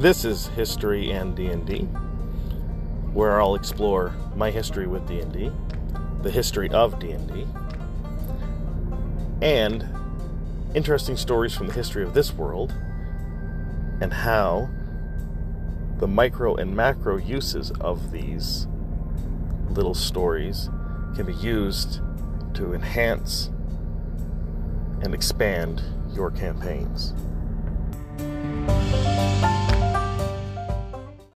This is History and D&D, where I'll explore my history with D&D, the history of D&D, and interesting stories from the history of this world and how the micro and macro uses of these little stories can be used to enhance and expand your campaigns.